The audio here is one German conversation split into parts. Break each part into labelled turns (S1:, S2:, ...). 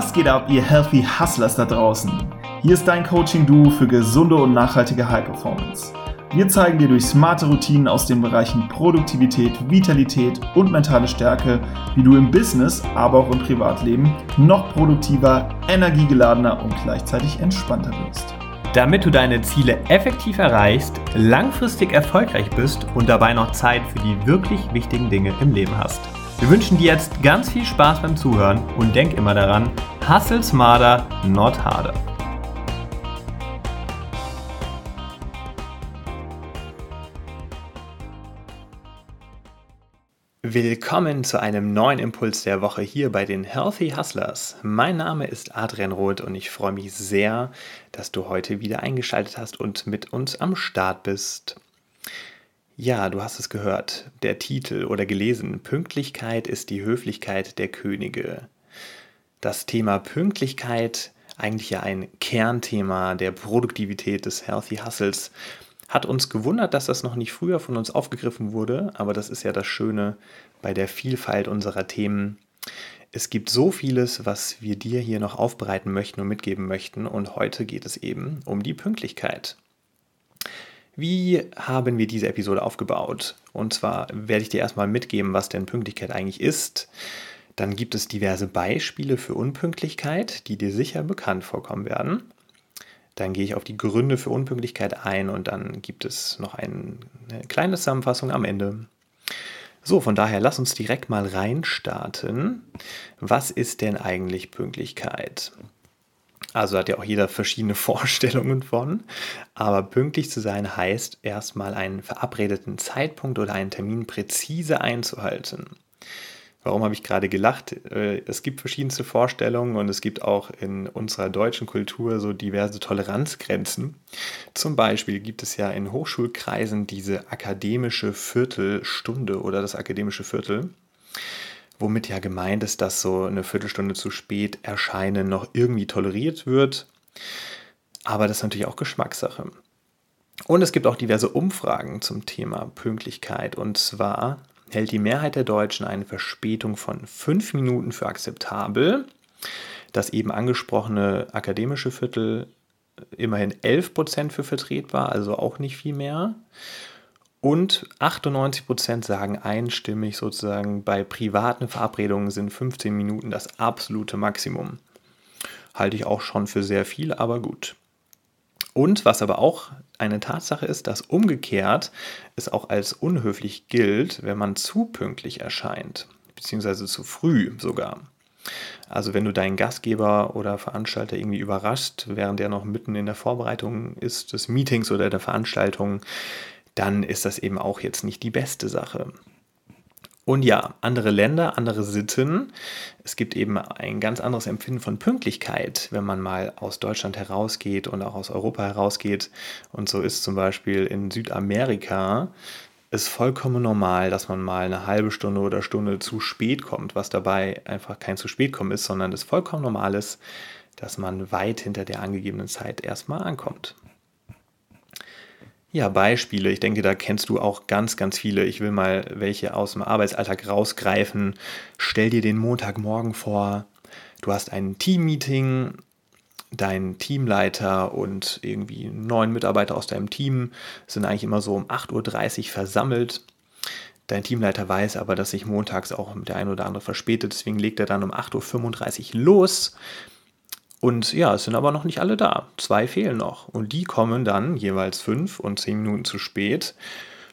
S1: Was geht ab, ihr Healthy Hustlers da draußen? Hier ist dein Coaching-Duo für gesunde und nachhaltige High Performance. Wir zeigen dir durch smarte Routinen aus den Bereichen Produktivität, Vitalität und mentale Stärke, wie du im Business, aber auch im Privatleben noch produktiver, energiegeladener und gleichzeitig entspannter wirst.
S2: Damit du deine Ziele effektiv erreichst, langfristig erfolgreich bist und dabei noch Zeit für die wirklich wichtigen Dinge im Leben hast. Wir wünschen dir jetzt ganz viel Spaß beim Zuhören und denk immer daran, hustle smarter, not harder. Willkommen zu einem neuen Impuls der Woche hier bei den Healthy Hustlers. Mein Name ist Adrian Roth und ich freue mich sehr, dass du heute wieder eingeschaltet hast und mit uns am Start bist. Ja, du hast es gehört, der Titel oder gelesen, Pünktlichkeit ist die Höflichkeit der Könige. Das Thema Pünktlichkeit, eigentlich ja ein Kernthema der Produktivität des Healthy Hustles, hat uns gewundert, dass das noch nicht früher von uns aufgegriffen wurde, aber das ist ja das Schöne bei der Vielfalt unserer Themen. Es gibt so vieles, was wir dir hier noch aufbereiten möchten und mitgeben möchten und heute geht es eben um die Pünktlichkeit. Wie haben wir diese Episode aufgebaut? Und zwar werde ich dir erstmal mitgeben, was denn Pünktlichkeit eigentlich ist. Dann gibt es diverse Beispiele für Unpünktlichkeit, die dir sicher bekannt vorkommen werden. Dann gehe ich auf die Gründe für Unpünktlichkeit ein und dann gibt es noch eine kleine Zusammenfassung am Ende. So, von daher lass uns direkt mal reinstarten. Was ist denn eigentlich Pünktlichkeit? Also hat ja auch jeder verschiedene Vorstellungen von. Aber pünktlich zu sein heißt erstmal einen verabredeten Zeitpunkt oder einen Termin präzise einzuhalten. Warum habe ich gerade gelacht? Äh, es gibt verschiedenste Vorstellungen und es gibt auch in unserer deutschen Kultur so diverse Toleranzgrenzen. Zum Beispiel gibt es ja in Hochschulkreisen diese akademische Viertelstunde oder das akademische Viertel womit ja gemeint ist, dass so eine Viertelstunde zu spät erscheinen noch irgendwie toleriert wird. Aber das ist natürlich auch Geschmackssache. Und es gibt auch diverse Umfragen zum Thema Pünktlichkeit. Und zwar hält die Mehrheit der Deutschen eine Verspätung von fünf Minuten für akzeptabel. Das eben angesprochene akademische Viertel immerhin 11 Prozent für vertretbar, also auch nicht viel mehr. Und 98 Prozent sagen einstimmig sozusagen, bei privaten Verabredungen sind 15 Minuten das absolute Maximum. Halte ich auch schon für sehr viel, aber gut. Und was aber auch eine Tatsache ist, dass umgekehrt es auch als unhöflich gilt, wenn man zu pünktlich erscheint, beziehungsweise zu früh sogar. Also wenn du deinen Gastgeber oder Veranstalter irgendwie überrascht, während er noch mitten in der Vorbereitung ist des Meetings oder der Veranstaltung, dann ist das eben auch jetzt nicht die beste Sache. Und ja, andere Länder, andere Sitten. Es gibt eben ein ganz anderes Empfinden von Pünktlichkeit, wenn man mal aus Deutschland herausgeht und auch aus Europa herausgeht. Und so ist zum Beispiel in Südamerika es vollkommen normal, dass man mal eine halbe Stunde oder Stunde zu spät kommt, was dabei einfach kein zu spät kommen ist, sondern es vollkommen normal ist, dass man weit hinter der angegebenen Zeit erstmal ankommt. Ja, Beispiele. Ich denke, da kennst du auch ganz, ganz viele. Ich will mal welche aus dem Arbeitsalltag rausgreifen. Stell dir den Montagmorgen vor. Du hast ein Teammeeting. Dein Teamleiter und irgendwie neun Mitarbeiter aus deinem Team sind eigentlich immer so um 8.30 Uhr versammelt. Dein Teamleiter weiß aber, dass sich montags auch der ein oder andere verspätet, deswegen legt er dann um 8.35 Uhr los. Und ja, es sind aber noch nicht alle da. Zwei fehlen noch. Und die kommen dann jeweils fünf und zehn Minuten zu spät,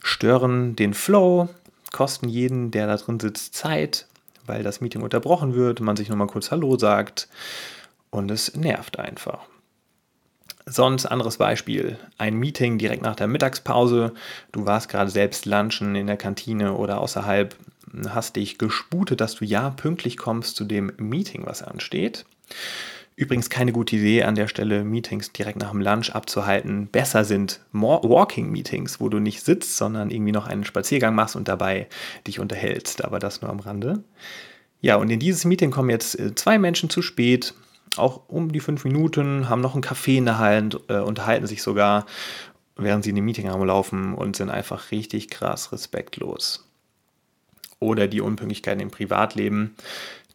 S2: stören den Flow, kosten jeden, der da drin sitzt, Zeit, weil das Meeting unterbrochen wird, man sich nochmal kurz Hallo sagt und es nervt einfach. Sonst anderes Beispiel, ein Meeting direkt nach der Mittagspause, du warst gerade selbst lunchen in der Kantine oder außerhalb, hast dich gesputet, dass du ja pünktlich kommst zu dem Meeting, was ansteht. Übrigens keine gute Idee, an der Stelle Meetings direkt nach dem Lunch abzuhalten. Besser sind Walking-Meetings, wo du nicht sitzt, sondern irgendwie noch einen Spaziergang machst und dabei dich unterhältst. Aber das nur am Rande. Ja, und in dieses Meeting kommen jetzt äh, zwei Menschen zu spät, auch um die fünf Minuten, haben noch einen Kaffee in der Hand, äh, unterhalten sich sogar, während sie in dem Meeting laufen und sind einfach richtig krass respektlos. Oder die Unpünktlichkeiten im Privatleben.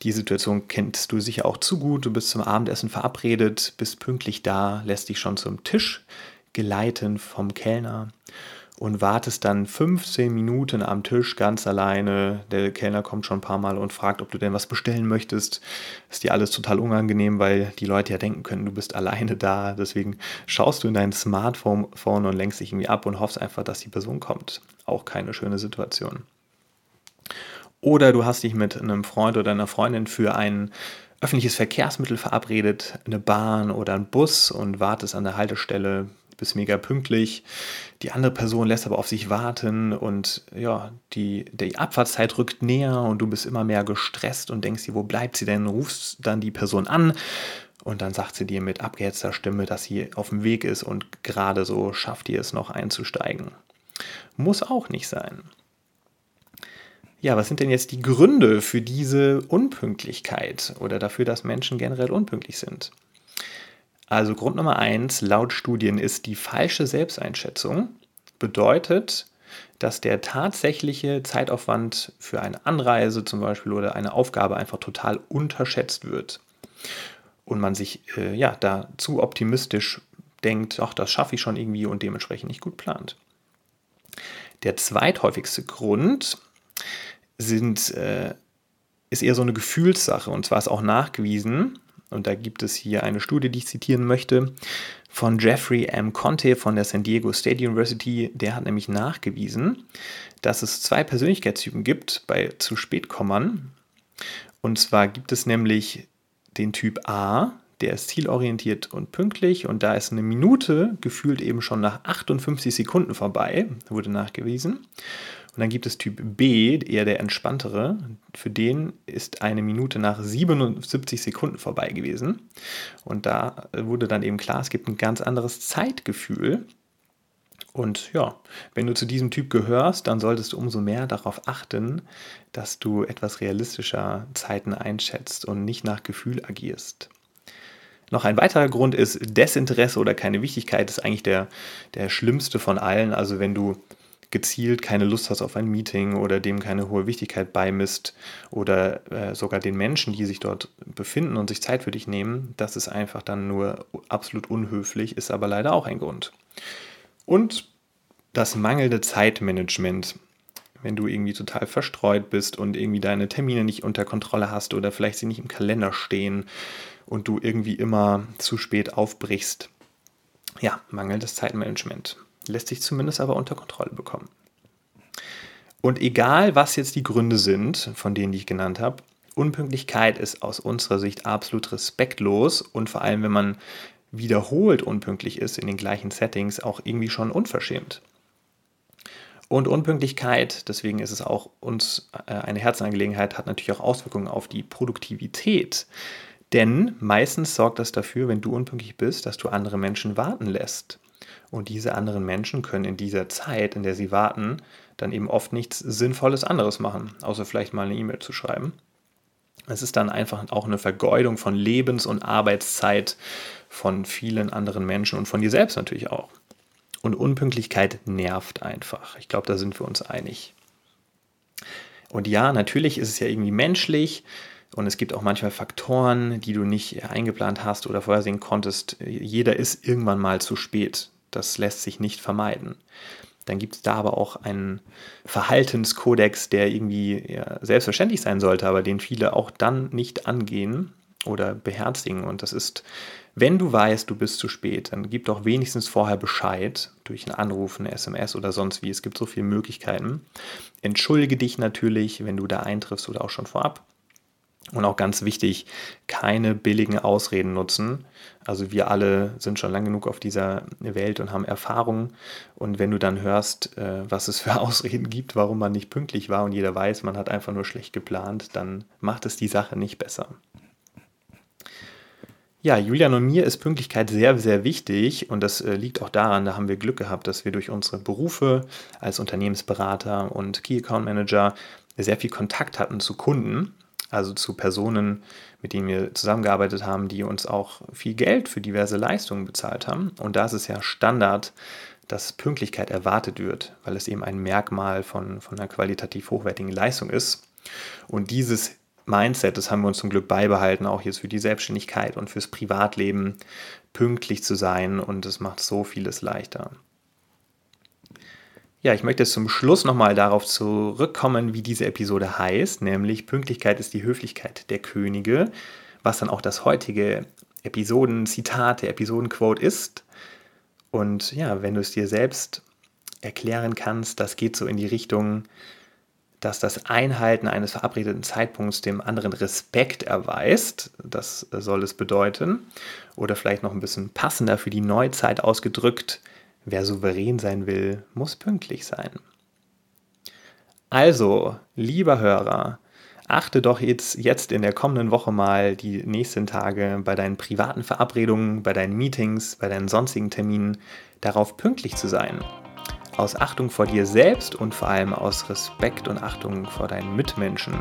S2: Die Situation kennst du sicher auch zu gut. Du bist zum Abendessen verabredet, bist pünktlich da, lässt dich schon zum Tisch geleiten vom Kellner und wartest dann 15 Minuten am Tisch ganz alleine. Der Kellner kommt schon ein paar Mal und fragt, ob du denn was bestellen möchtest. Ist dir alles total unangenehm, weil die Leute ja denken können, du bist alleine da. Deswegen schaust du in dein Smartphone und lenkst dich irgendwie ab und hoffst einfach, dass die Person kommt. Auch keine schöne Situation. Oder du hast dich mit einem Freund oder einer Freundin für ein öffentliches Verkehrsmittel verabredet, eine Bahn oder ein Bus und wartest an der Haltestelle, bist mega pünktlich. Die andere Person lässt aber auf sich warten und ja, die, die Abfahrtszeit rückt näher und du bist immer mehr gestresst und denkst dir, wo bleibt sie denn? Rufst dann die Person an und dann sagt sie dir mit abgehetzter Stimme, dass sie auf dem Weg ist und gerade so schafft ihr es noch einzusteigen. Muss auch nicht sein. Ja, was sind denn jetzt die Gründe für diese Unpünktlichkeit oder dafür, dass Menschen generell unpünktlich sind? Also Grund Nummer eins laut Studien ist die falsche Selbsteinschätzung. Bedeutet, dass der tatsächliche Zeitaufwand für eine Anreise zum Beispiel oder eine Aufgabe einfach total unterschätzt wird. Und man sich äh, ja da zu optimistisch denkt, ach, das schaffe ich schon irgendwie und dementsprechend nicht gut plant. Der zweithäufigste Grund sind, äh, ist eher so eine Gefühlssache und zwar ist auch nachgewiesen, und da gibt es hier eine Studie, die ich zitieren möchte, von Jeffrey M. Conte von der San Diego State University. Der hat nämlich nachgewiesen, dass es zwei Persönlichkeitstypen gibt bei zu spät kommern. Und zwar gibt es nämlich den Typ A, der ist zielorientiert und pünktlich und da ist eine Minute gefühlt eben schon nach 58 Sekunden vorbei, wurde nachgewiesen. Und dann gibt es Typ B, eher der entspanntere. Für den ist eine Minute nach 77 Sekunden vorbei gewesen. Und da wurde dann eben klar, es gibt ein ganz anderes Zeitgefühl. Und ja, wenn du zu diesem Typ gehörst, dann solltest du umso mehr darauf achten, dass du etwas realistischer Zeiten einschätzt und nicht nach Gefühl agierst. Noch ein weiterer Grund ist Desinteresse oder keine Wichtigkeit, ist eigentlich der, der schlimmste von allen. Also wenn du gezielt keine Lust hast auf ein Meeting oder dem keine hohe Wichtigkeit beimisst oder äh, sogar den Menschen, die sich dort befinden und sich Zeit für dich nehmen, das ist einfach dann nur absolut unhöflich, ist aber leider auch ein Grund. Und das mangelnde Zeitmanagement. Wenn du irgendwie total verstreut bist und irgendwie deine Termine nicht unter Kontrolle hast oder vielleicht sie nicht im Kalender stehen und du irgendwie immer zu spät aufbrichst. Ja, mangelndes Zeitmanagement lässt sich zumindest aber unter Kontrolle bekommen. Und egal, was jetzt die Gründe sind, von denen ich genannt habe, Unpünktlichkeit ist aus unserer Sicht absolut respektlos und vor allem, wenn man wiederholt unpünktlich ist in den gleichen Settings, auch irgendwie schon unverschämt. Und Unpünktlichkeit, deswegen ist es auch uns äh, eine Herzensangelegenheit, hat natürlich auch Auswirkungen auf die Produktivität. Denn meistens sorgt das dafür, wenn du unpünktlich bist, dass du andere Menschen warten lässt. Und diese anderen Menschen können in dieser Zeit, in der sie warten, dann eben oft nichts Sinnvolles anderes machen, außer vielleicht mal eine E-Mail zu schreiben. Es ist dann einfach auch eine Vergeudung von Lebens- und Arbeitszeit von vielen anderen Menschen und von dir selbst natürlich auch. Und Unpünktlichkeit nervt einfach. Ich glaube, da sind wir uns einig. Und ja, natürlich ist es ja irgendwie menschlich und es gibt auch manchmal Faktoren, die du nicht eingeplant hast oder vorhersehen konntest. Jeder ist irgendwann mal zu spät. Das lässt sich nicht vermeiden. Dann gibt es da aber auch einen Verhaltenskodex, der irgendwie ja, selbstverständlich sein sollte, aber den viele auch dann nicht angehen oder beherzigen. Und das ist, wenn du weißt, du bist zu spät, dann gib doch wenigstens vorher Bescheid durch einen Anruf, eine SMS oder sonst wie. Es gibt so viele Möglichkeiten. Entschuldige dich natürlich, wenn du da eintriffst oder auch schon vorab. Und auch ganz wichtig, keine billigen Ausreden nutzen. Also wir alle sind schon lang genug auf dieser Welt und haben Erfahrung. Und wenn du dann hörst, äh, was es für Ausreden gibt, warum man nicht pünktlich war und jeder weiß, man hat einfach nur schlecht geplant, dann macht es die Sache nicht besser. Ja, Julian und mir ist Pünktlichkeit sehr, sehr wichtig und das äh, liegt auch daran, da haben wir Glück gehabt, dass wir durch unsere Berufe als Unternehmensberater und Key Account Manager sehr viel Kontakt hatten zu Kunden also zu Personen, mit denen wir zusammengearbeitet haben, die uns auch viel Geld für diverse Leistungen bezahlt haben. Und da ist es ja Standard, dass Pünktlichkeit erwartet wird, weil es eben ein Merkmal von, von einer qualitativ hochwertigen Leistung ist. Und dieses Mindset, das haben wir uns zum Glück beibehalten, auch jetzt für die Selbstständigkeit und fürs Privatleben, pünktlich zu sein und es macht so vieles leichter. Ja, ich möchte zum Schluss nochmal darauf zurückkommen, wie diese Episode heißt, nämlich Pünktlichkeit ist die Höflichkeit der Könige, was dann auch das heutige Episodenzitat, der Episodenquote ist. Und ja, wenn du es dir selbst erklären kannst, das geht so in die Richtung, dass das Einhalten eines verabredeten Zeitpunkts dem anderen Respekt erweist. Das soll es bedeuten. Oder vielleicht noch ein bisschen passender für die Neuzeit ausgedrückt. Wer souverän sein will, muss pünktlich sein. Also, lieber Hörer, achte doch jetzt, jetzt in der kommenden Woche mal die nächsten Tage bei deinen privaten Verabredungen, bei deinen Meetings, bei deinen sonstigen Terminen darauf pünktlich zu sein. Aus Achtung vor dir selbst und vor allem aus Respekt und Achtung vor deinen Mitmenschen.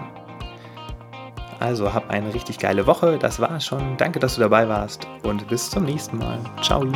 S2: Also hab eine richtig geile Woche. Das war's schon. Danke, dass du dabei warst und bis zum nächsten Mal. Ciao.